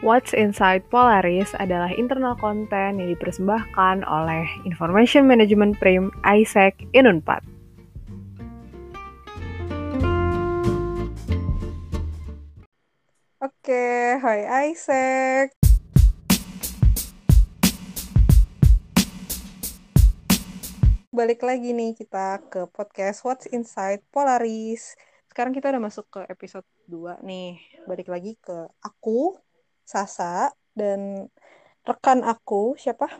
What's Inside Polaris adalah internal konten yang dipersembahkan oleh Information Management Prim ISEC Inunpad. Oke, hai Isaac. Balik lagi nih kita ke podcast What's Inside Polaris. Sekarang kita udah masuk ke episode 2 nih. Balik lagi ke aku, Sasa dan rekan aku siapa?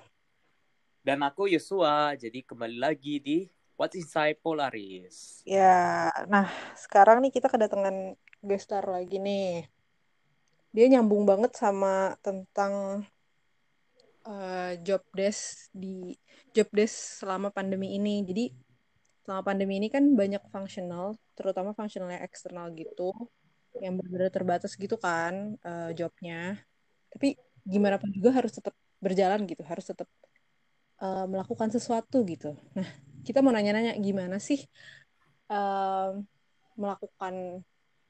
Dan aku Yosua. Jadi kembali lagi di What's Inside Polaris. Ya, nah sekarang nih kita kedatangan gestar lagi nih. Dia nyambung banget sama tentang uh, job desk di job desk selama pandemi ini. Jadi selama pandemi ini kan banyak fungsional, terutama fungsionalnya eksternal gitu yang benar-benar terbatas gitu kan uh, jobnya. Tapi gimana pun juga harus tetap berjalan gitu harus tetap uh, melakukan sesuatu gitu. Nah kita mau nanya-nanya gimana sih uh, melakukan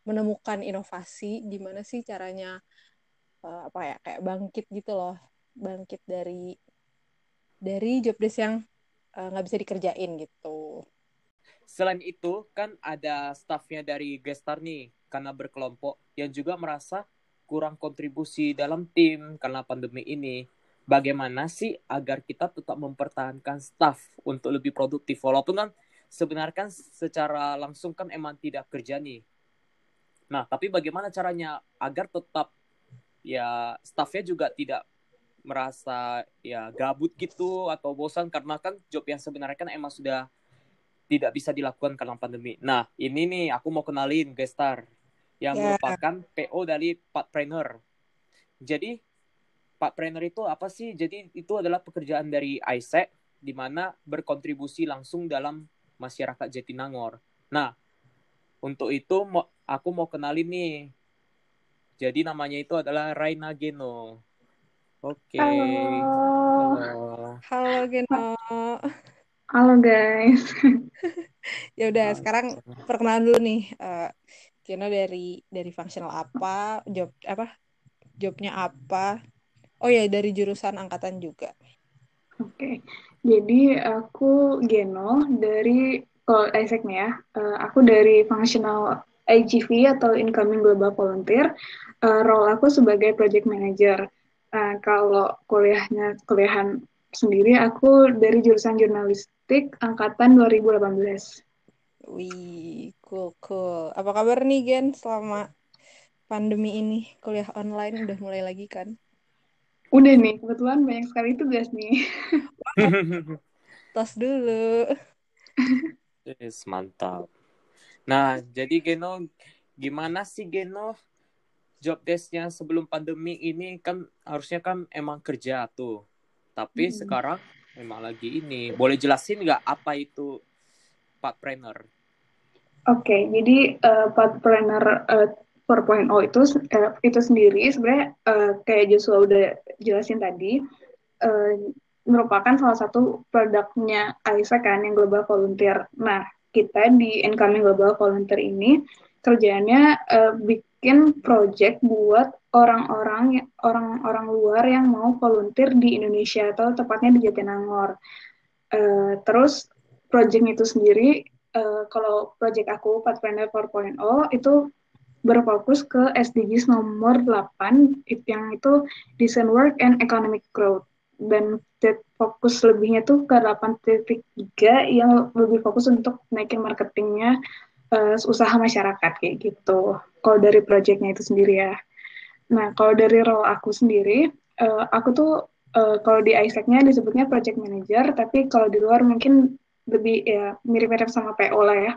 menemukan inovasi? Gimana sih caranya uh, apa ya kayak bangkit gitu loh bangkit dari dari job desk yang nggak uh, bisa dikerjain gitu. Selain itu kan ada staffnya dari Gestar nih karena berkelompok yang juga merasa kurang kontribusi dalam tim karena pandemi ini. Bagaimana sih agar kita tetap mempertahankan staff untuk lebih produktif walaupun kan sebenarnya kan secara langsung kan emang tidak kerja nih. Nah, tapi bagaimana caranya agar tetap ya staffnya juga tidak merasa ya gabut gitu atau bosan karena kan job yang sebenarnya kan emang sudah tidak bisa dilakukan karena pandemi. Nah, ini nih aku mau kenalin Gestar yang yeah. merupakan PO dari partpreneur. Jadi partpreneur itu apa sih? Jadi itu adalah pekerjaan dari ISEC di mana berkontribusi langsung dalam masyarakat Jatinangor. Nah, untuk itu aku mau kenalin nih. Jadi namanya itu adalah Raina Geno. Oke. Okay. Halo. Halo. Halo Geno. Halo guys. ya udah, sekarang perkenalan dulu nih. Uh, Kena dari dari fungsional apa, job apa, jobnya apa. Oh ya dari jurusan angkatan juga. Oke, jadi aku Geno dari kalau Isaac nih ya, uh, aku dari fungsional IGV atau Incoming Global Volunteer. Uh, role aku sebagai project manager. Uh, kalau kuliahnya kuliahan sendiri, aku dari jurusan jurnalistik angkatan 2018. Wih, cool, cool. Apa kabar nih, Gen, selama pandemi ini? Kuliah online udah mulai lagi kan? Udah nih, kebetulan banyak sekali tugas nih. Tos dulu. Yes, mantap. Nah, jadi Geno, gimana sih Geno job desknya sebelum pandemi ini kan harusnya kan emang kerja tuh. Tapi hmm. sekarang emang lagi ini. Boleh jelasin nggak apa itu partpreneur? Oke, okay, jadi uh, Pathpreneur uh, 4.0 itu uh, itu sendiri sebenarnya uh, kayak Joshua udah jelasin tadi uh, merupakan salah satu produknya AISA kan yang Global Volunteer. Nah, kita di Incoming Global Volunteer ini kerjanya uh, bikin project buat orang-orang orang-orang luar yang mau volunteer di Indonesia atau tepatnya di Jatinangor. Uh, terus project itu sendiri uh, kalau project aku Pathfinder 4.0 itu berfokus ke SDGs nomor 8 yang itu design work and economic growth. Dan fokus lebihnya tuh ke 8.3 yang lebih fokus untuk naikin marketingnya uh, usaha masyarakat kayak gitu. Kalau dari projectnya itu sendiri ya. Nah kalau dari role aku sendiri uh, aku tuh uh, kalau di ISEC-nya disebutnya project manager tapi kalau di luar mungkin lebih ya mirip-mirip sama PO lah ya.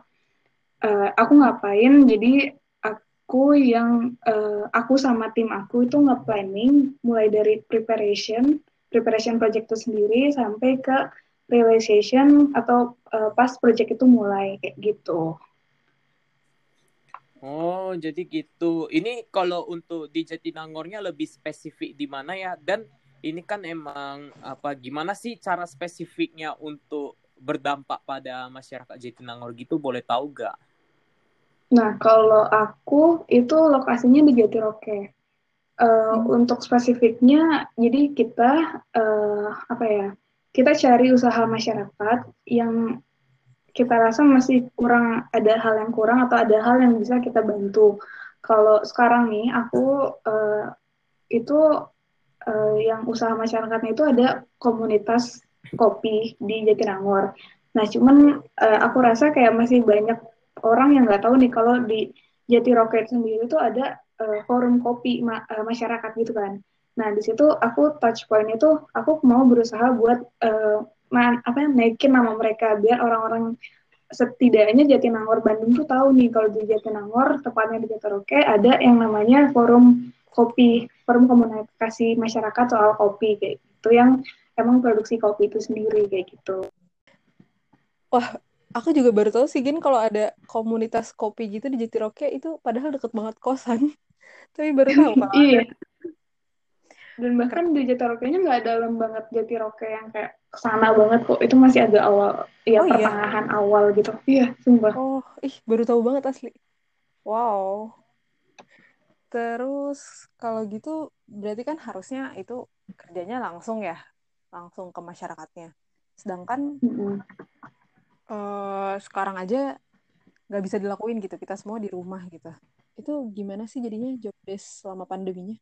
Uh, aku ngapain? Jadi aku yang uh, aku sama tim aku itu nge-planning mulai dari preparation, preparation project itu sendiri sampai ke realization atau uh, pas project itu mulai kayak gitu. Oh, jadi gitu. Ini kalau untuk di Jatinangornya lebih spesifik di mana ya? Dan ini kan emang apa gimana sih cara spesifiknya untuk berdampak pada masyarakat Jatinangor gitu boleh tahu gak? Nah, kalau aku itu lokasinya di Jatiroke. uh, hmm. untuk spesifiknya, jadi kita uh, apa ya? Kita cari usaha masyarakat yang kita rasa masih kurang ada hal yang kurang atau ada hal yang bisa kita bantu. Kalau sekarang nih aku uh, itu uh, yang usaha masyarakatnya itu ada komunitas kopi di Jatinangor. Nah, cuman uh, aku rasa kayak masih banyak orang yang nggak tahu nih kalau di Jati Rocket sendiri itu ada uh, forum kopi ma uh, masyarakat gitu kan. Nah, di situ aku touch point itu aku mau berusaha buat uh, man, apa naikin nama mereka biar orang-orang setidaknya Jatinangor Bandung tuh tahu nih kalau di Jatinangor tepatnya di Jatiroke ada yang namanya forum kopi, forum komunikasi masyarakat soal kopi kayak gitu yang emang produksi kopi itu sendiri kayak gitu. Wah, aku juga baru tahu sih Gin kalau ada komunitas kopi gitu di Jatiroke itu padahal deket banget kosan. Tapi baru tahu kalau iya. Dan bahkan di Jatiroke-nya nggak dalam banget Jatiroke yang kayak ke sana banget kok. Itu masih agak awal, ya oh, iya? pertengahan iya? awal gitu. Iya, sumpah. Oh, ih baru tahu banget asli. Wow. Terus kalau gitu berarti kan harusnya itu kerjanya langsung ya, langsung ke masyarakatnya. Sedangkan mm -hmm. uh, sekarang aja nggak bisa dilakuin gitu, kita semua di rumah gitu. Itu gimana sih jadinya job desk selama pandeminya?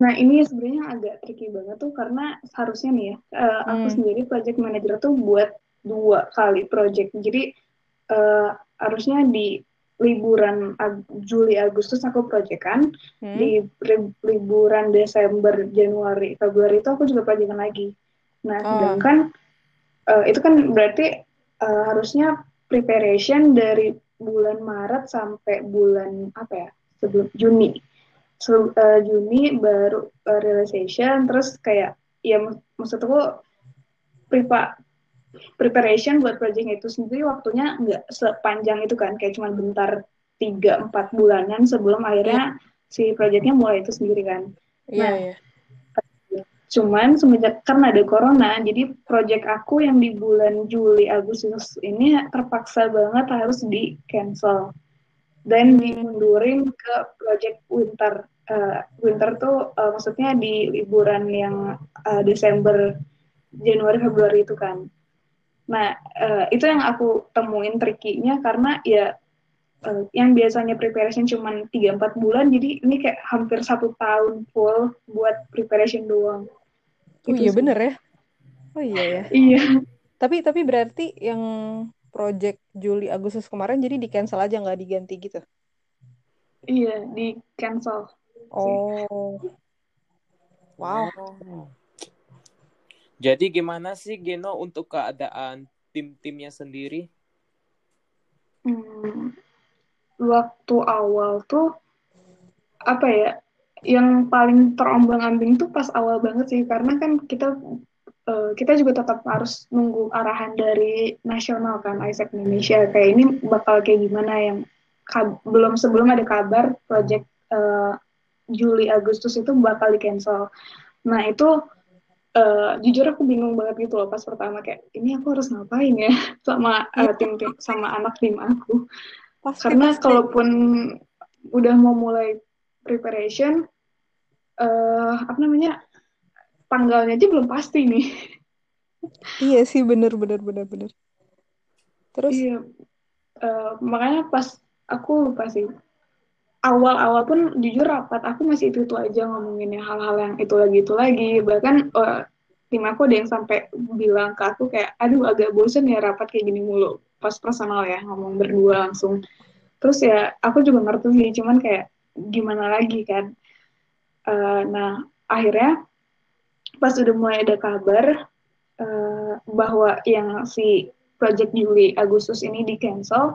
Nah ini sebenarnya agak tricky banget tuh karena seharusnya nih ya uh, hmm. aku sendiri project manager tuh buat dua kali project. Jadi uh, harusnya di liburan Ag Juli Agustus aku projectan, hmm. di liburan Desember Januari Februari itu aku juga projectan lagi. Nah oh. sedangkan uh, itu kan berarti uh, harusnya preparation dari bulan Maret sampai bulan apa ya sebelum Juni uh, Juni baru uh, realization terus kayak ya mak maksudku prepa preparation buat project itu sendiri waktunya nggak sepanjang itu kan kayak cuma bentar tiga empat bulanan sebelum akhirnya yeah. si projectnya mulai itu sendiri kan yeah, nah yeah. cuman semenjak karena ada corona jadi project aku yang di bulan Juli Agustus ini terpaksa banget harus di cancel dan dimundurin ke project winter. Uh, winter tuh uh, maksudnya di liburan yang uh, Desember, Januari, Februari itu kan. Nah, uh, itu yang aku temuin trikinya karena ya uh, yang biasanya preparation cuma 3-4 bulan, jadi ini kayak hampir satu tahun full buat preparation doang. Oh gitu iya sih. bener ya? Oh iya ya. iya. Tapi tapi berarti yang project Juli Agustus kemarin jadi di cancel aja nggak diganti gitu? Iya di cancel. Oh. Wow. Jadi gimana sih Geno untuk keadaan tim-timnya sendiri? Hmm, waktu awal tuh apa ya? Yang paling terombang-ambing tuh pas awal banget sih karena kan kita uh, kita juga tetap harus nunggu arahan dari nasional kan Isaac Indonesia kayak ini bakal kayak gimana yang belum sebelum ada kabar project uh, Juli Agustus itu bakal di cancel. Nah itu uh, jujur aku bingung banget gitu loh pas pertama kayak ini aku harus ngapain ya sama uh, tim, tim sama anak tim aku. Pasti, Karena pasti. kalaupun udah mau mulai preparation, uh, apa namanya tanggalnya aja belum pasti nih. iya sih bener bener bener bener. Terus? Iya, uh, makanya pas aku lupa sih. Awal-awal pun jujur rapat aku masih itu itu aja ngomongin hal-hal yang itu lagi itu lagi. Bahkan uh, tim aku ada yang sampai bilang ke aku kayak, aduh agak bosen ya rapat kayak gini mulu. Pas personal ya ngomong berdua langsung. Terus ya aku juga ngerti sih, cuman kayak gimana lagi kan. Uh, nah akhirnya pas udah mulai ada kabar uh, bahwa yang si project Juli Agustus ini di cancel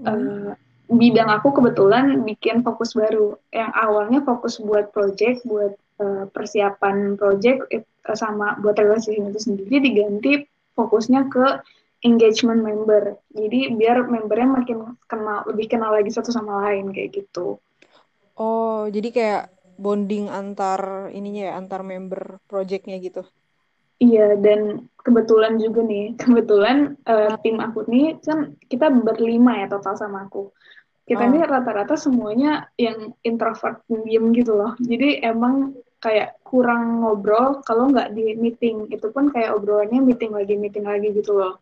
hmm. uh, bidang aku kebetulan bikin fokus baru. Yang awalnya fokus buat project buat uh, persiapan project uh, sama buat relasi itu sendiri diganti fokusnya ke engagement member. Jadi biar membernya makin kenal lebih kenal lagi satu sama lain kayak gitu. Oh jadi kayak bonding antar ininya ya antar member projectnya gitu? Iya dan kebetulan juga nih kebetulan uh, tim aku nih kan kita berlima ya total sama aku kita Oh. ini rata-rata semuanya yang introvert diem gitu loh. Jadi emang kayak kurang ngobrol kalau nggak di meeting. Itu pun kayak obrolannya meeting lagi, meeting lagi gitu loh.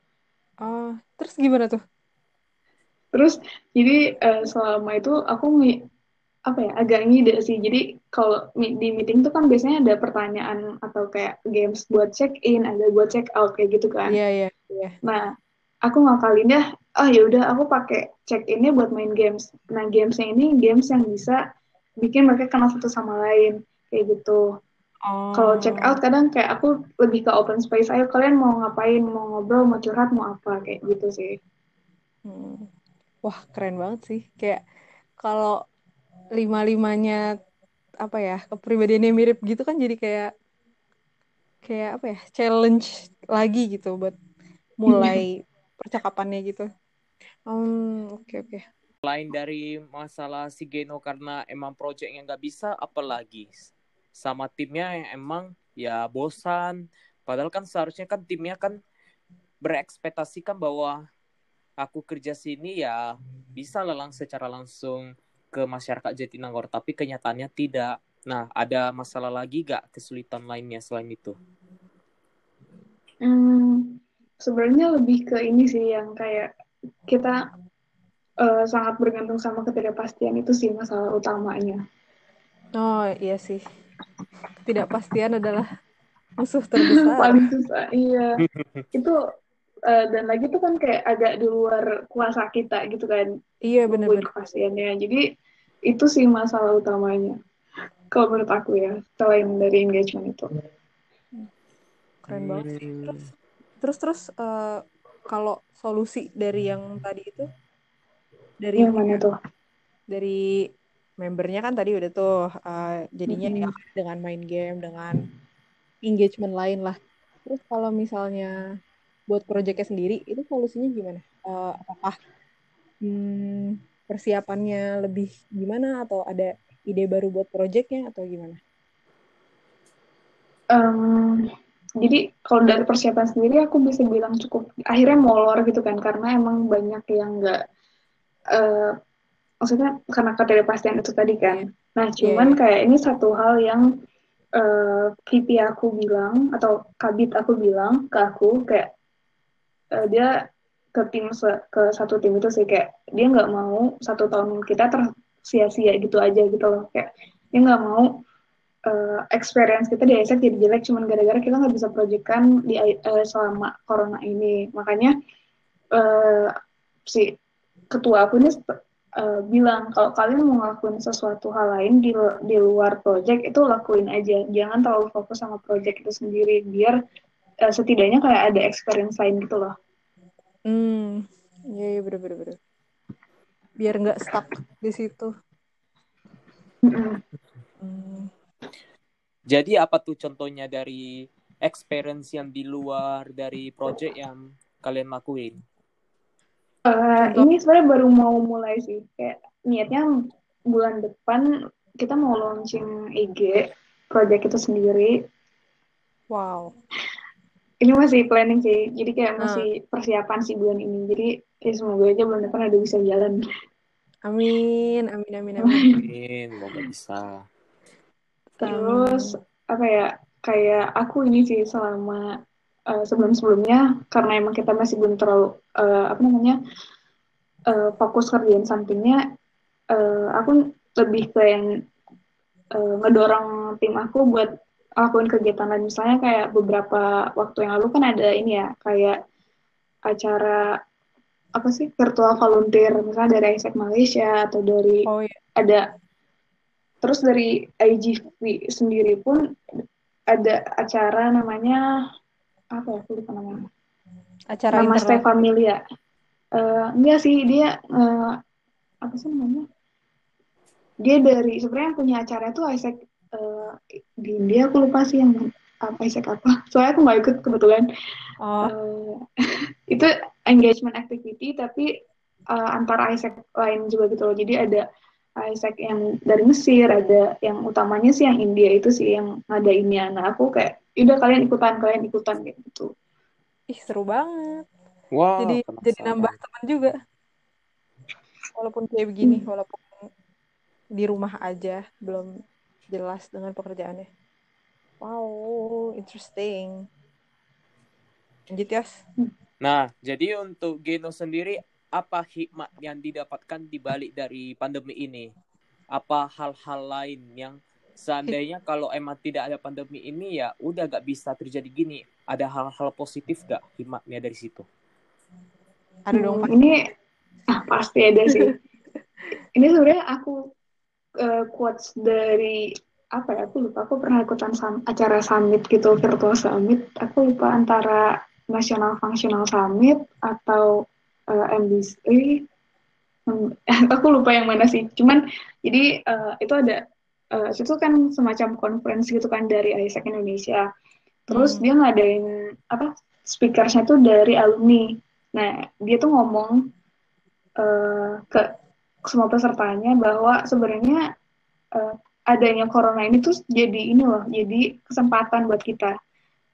Oh, terus gimana tuh? Terus jadi eh, selama itu aku apa ya agak ngide sih. Jadi kalau di meeting tuh kan biasanya ada pertanyaan atau kayak games buat check in, ada buat check out kayak gitu kan. Iya, iya, iya. Nah, aku dah, oh ya udah aku pakai check innya buat main games. Nah, gamesnya ini games yang bisa bikin mereka kenal satu sama lain kayak gitu. Oh. Kalau check out kadang kayak aku lebih ke open space. Ayo kalian mau ngapain? Mau ngobrol, mau curhat, mau apa kayak gitu sih. Hmm. Wah, keren banget sih. Kayak kalau lima-limanya apa ya, kepribadiannya mirip gitu kan jadi kayak kayak apa ya, challenge lagi gitu buat mulai percakapannya gitu. Hmm, oke oke. Selain dari masalah si Geno karena emang projectnya nggak bisa, apalagi sama timnya yang emang ya bosan. Padahal kan seharusnya kan timnya kan berekspektasikan bahwa aku kerja sini ya bisa lelang secara langsung ke masyarakat Jatinangor, tapi kenyataannya tidak. Nah, ada masalah lagi gak kesulitan lainnya selain itu? Hmm, sebenarnya lebih ke ini sih yang kayak kita eh, sangat bergantung sama ketidakpastian itu sih masalah utamanya. Oh, iya sih. Ketidakpastian adalah musuh terbesar. Paling susah, iya. Itu eh, dan lagi tuh kan kayak agak di luar kuasa kita gitu kan, Iya, bener-bener. kepastiannya. Jadi itu sih masalah utamanya. Kalau menurut aku ya, selain dari engagement itu. Keren banget sih. Terus terus terus eh, kalau solusi dari yang tadi itu dari Yang mana tuh? dari membernya kan tadi udah tuh eh, jadinya Mm-mm. ya dengan main game dengan engagement lain lah. Terus kalau misalnya buat proyeknya sendiri itu solusinya gimana? Eh, apakah hmm, persiapannya lebih gimana atau ada ide baru buat proyeknya atau gimana? Em, jadi kalau dari persiapan sendiri aku bisa bilang cukup akhirnya molor gitu kan karena emang banyak yang nggak eh, maksudnya karena ketidakpastian itu tadi kan. Nah cuman kayak ini satu hal yang eh, VP aku bilang atau kabit aku bilang ke aku kayak eh, dia ke tim ke satu tim itu sih kayak dia nggak mau satu tahun kita tersia-sia gitu aja gitu loh. Kayak dia nggak mau eh, experience kita di ISEC jadi jelek cuman gara-gara kita nggak bisa proyekkan di eh, selama corona ini makanya eh, si ketua aku ini eh, bilang kalau kalian mau ngelakuin sesuatu hal lain di di luar project itu lakuin aja jangan terlalu fokus sama project itu sendiri biar eh, setidaknya kayak ada experience lain gitu loh Hmm, iya iya bener bener bener. Biar nggak stuck di situ. Hmm. Jadi apa tuh contohnya dari experience yang di luar dari project yang kalian lakuin? Eh, Contoh. ini sebenarnya baru mau mulai sih kayak niatnya bulan depan kita mau launching IG project itu sendiri Wow. ini masih planning sih jadi kayak Hmm. masih persiapan sih bulan ini jadi ya semoga aja bulan depan ada bisa jalan Amin, amin, amin, amin. Amin, semoga bisa. Terus apa ya kayak aku ini sih selama sebelum sebelumnya karena emang kita masih belum terlalu eh, apa namanya eh, fokus kerjaan sampingnya eh, aku lebih ke yang eh, ngedorong tim aku buat lakuin kegiatan lain misalnya kayak beberapa waktu yang lalu kan ada ini ya kayak acara apa sih virtual volunteer misalnya dari ISEC Malaysia atau dari Oh iya. ada terus dari IGV sendiri pun ada acara namanya apa ya aku lupa namanya. Acara Namaste internal. Familia. Eh, enggak sih dia eh, apa sih namanya? Dia dari sebenarnya yang punya acara itu Isaac eh, di India aku lupa sih yang apa Isaac apa. Soalnya aku nggak ikut kebetulan. Oh, Eh, itu engagement activity tapi eh, antara Isaac lain juga gitu loh. Jadi ada Isaac yang dari Mesir ada yang utamanya sih yang India itu sih yang ngadainnya. Nah aku kayak udah kalian ikutan kalian ikutan kayak gitu. Ih seru banget. Wow, Jadi jadi penasaran. nambah teman juga. walaupun kayak begini walaupun di rumah aja belum jelas dengan pekerjaannya. Wow interesting. Lanjut Yas. Nah, jadi untuk Geno sendiri, apa hikmat yang didapatkan di balik dari pandemi ini? Apa hal-hal lain yang seandainya kalau emang tidak ada pandemi ini ya udah gak bisa terjadi gini. Ada hal-hal positif gak hikmatnya dari situ? ada dong Hmm, Pak. ini ah, pasti ada sih. ini sebenarnya aku eh, quotes dari apa ya? Aku lupa. Aku pernah ikutan sam- acara summit gitu, virtual summit. Aku lupa antara National Functional Summit atau eh, MBC. Hmm, aku lupa yang mana sih. Cuman jadi eh, itu ada eh, itu kan semacam conference gitu kan dari ISEC Indonesia. Terus Hmm. dia ngadain apa? Speakersnya tuh dari alumni. Nah, dia tuh ngomong eh, ke semua pesertanya bahwa sebenarnya eh, adanya corona ini tuh jadi ini loh, jadi kesempatan buat kita.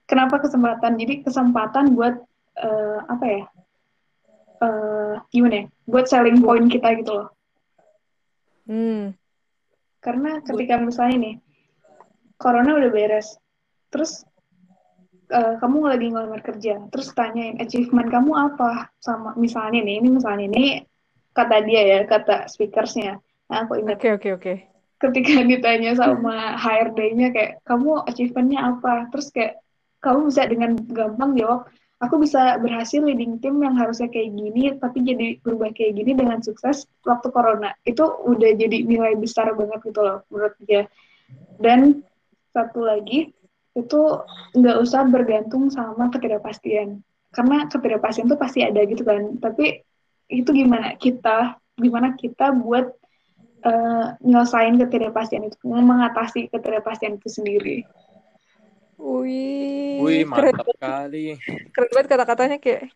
Kenapa kesempatan? Jadi kesempatan buat eh, apa ya? Eh, gimana ya? Buat selling point kita gitu loh. hmm Karena ketika misalnya nih, corona udah beres, terus eh, kamu lagi ngelamar kerja, terus tanyain achievement kamu apa sama misalnya nih, ini misalnya ini kata dia ya, kata speakersnya. Nah, aku ingat oke oke oke ketika ditanya sama HRD-nya kayak kamu achievementnya apa, terus kayak kamu bisa dengan gampang jawab, aku bisa berhasil leading tim yang harusnya kayak gini, tapi jadi berubah kayak gini dengan sukses waktu corona. Itu udah jadi nilai besar banget gitu loh menurut dia. Dan satu lagi itu nggak usah bergantung sama ketidakpastian karena ketidakpastian itu pasti ada gitu kan tapi itu gimana kita gimana kita buat eh, nyelesain ketidakpastian itu mengatasi ketidakpastian itu sendiri wih Wih, keren mantap kali. keren banget kata-katanya kayak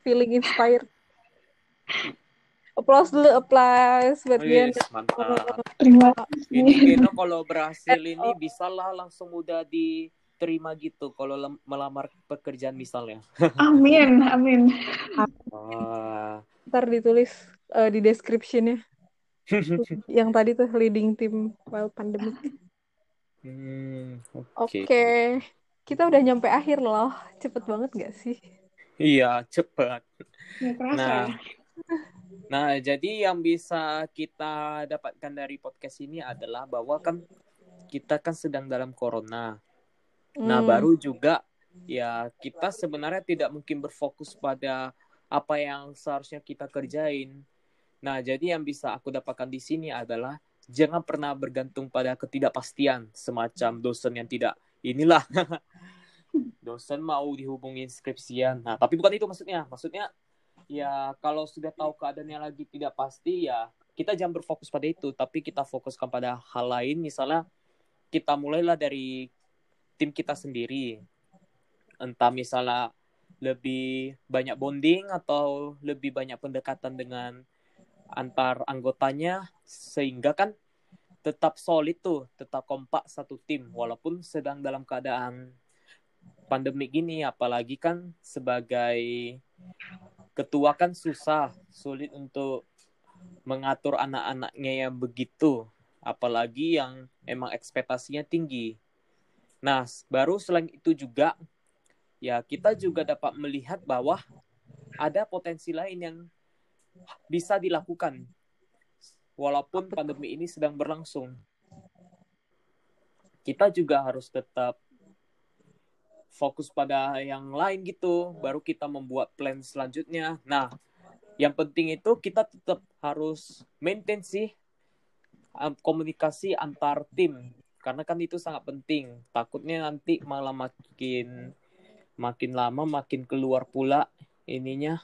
feeling inspired applause dulu applause buat Wih, Gian mantap. terima Ini kasih Geno kalau berhasil ini bisalah langsung udah diterima gitu kalau melamar pekerjaan misalnya. amin amin Wah. ntar ditulis eh, di description-nya yang tadi tuh leading team while pandemic Hmm, oke oke. kita udah nyampe akhir loh cepet banget gak sih Iya, kerasa Nah, ya nah jadi yang bisa kita dapatkan dari podcast ini adalah bahwa kan kita kan sedang dalam corona. Nah, Hmm. baru juga ya kita sebenarnya tidak mungkin berfokus pada apa yang seharusnya kita kerjain. Nah, jadi yang bisa aku dapatkan di sini adalah jangan pernah bergantung pada ketidakpastian semacam dosen yang tidak inilah dosen mau dihubungin skripsian. Nah, tapi bukan itu maksudnya. Maksudnya ya kalau sudah tahu keadaannya lagi tidak pasti ya kita jangan berfokus pada itu, tapi kita fokuskan pada hal lain misalnya kita mulailah dari tim kita sendiri. Entah misalnya lebih banyak bonding atau lebih banyak pendekatan dengan antar anggotanya sehingga kan tetap solid tuh, tetap kompak satu tim. Walaupun sedang dalam keadaan pandemi gini apalagi kan sebagai ketua kan susah, sulit untuk mengatur anak-anaknya yang begitu. Apalagi yang emang ekspektasinya tinggi. Nah, baru selain itu juga ya kita juga dapat melihat bahwa ada potensi lain yang bisa dilakukan walaupun pandemi ini sedang berlangsung. Kita juga harus tetap fokus pada yang lain gitu, baru kita membuat plan selanjutnya. Nah, yang penting itu kita tetap harus maintain sih komunikasi antar tim karena kan itu sangat penting. Takutnya nanti malah makin makin lama makin keluar pula ininya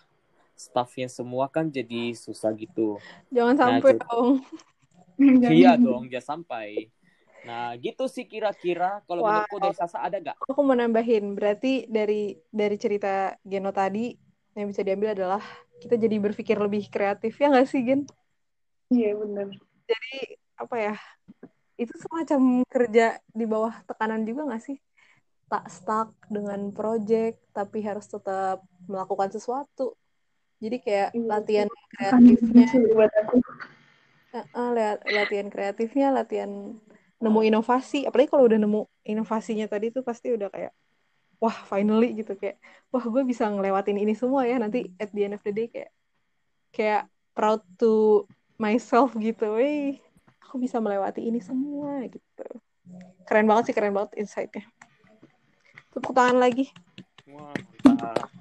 staffnya semua kan jadi susah gitu. jangan Nah, sampai jadi- dong Iya dong, jangan sampai. Nah, gitu sih kira-kira. Kalau Wow. menurutku dari Sasa ada gak? aku mau nambahin berarti dari dari cerita Geno tadi yang bisa diambil adalah kita jadi berpikir lebih kreatif ya nggak sih Gen iya benar jadi apa ya itu semacam kerja di bawah tekanan juga nggak sih tak stuck dengan project tapi harus tetap melakukan sesuatu Jadi kayak Iya, latihan kreatifnya, eh, eh, lihat latihan kreatifnya, latihan nemu inovasi. Apalagi kalau udah nemu inovasinya tadi tuh pasti udah kayak wah finally gitu kayak wah gue bisa ngelewatin ini semua ya nanti at the end of the day kayak kayak proud to myself gitu. Wih, aku bisa melewati ini semua gitu. Keren banget sih, keren banget insight-nya. Tepuk tangan lagi. Wah, mantap.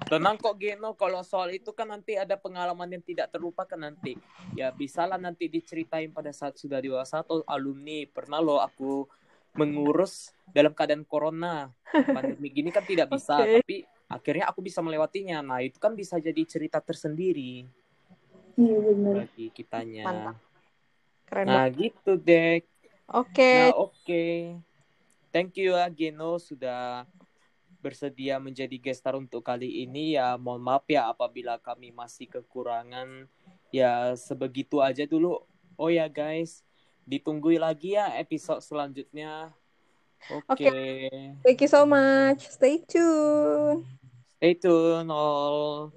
Tenang kok Geno, kalau soal itu kan nanti ada pengalaman yang tidak terlupakan nanti. Ya bisalah nanti diceritain pada saat sudah dewasa atau alumni. Pernah loh aku mengurus dalam keadaan corona. Pandemi gini kan tidak bisa, Oke. tapi akhirnya aku bisa melewatinya. Nah, itu kan bisa jadi cerita tersendiri Iya benar. bagi kitanya. Mantap. Keren Nah, banget. gitu deh. Oke, Nah, oke. Thank you ya Geno sudah bersedia menjadi gestar untuk kali ini ya. Mohon maaf ya apabila kami masih kekurangan. Ya sebegitu aja dulu. Oh ya guys, ditunggu lagi ya episode selanjutnya. Oke. thank you so much. Stay tune. Stay tune all.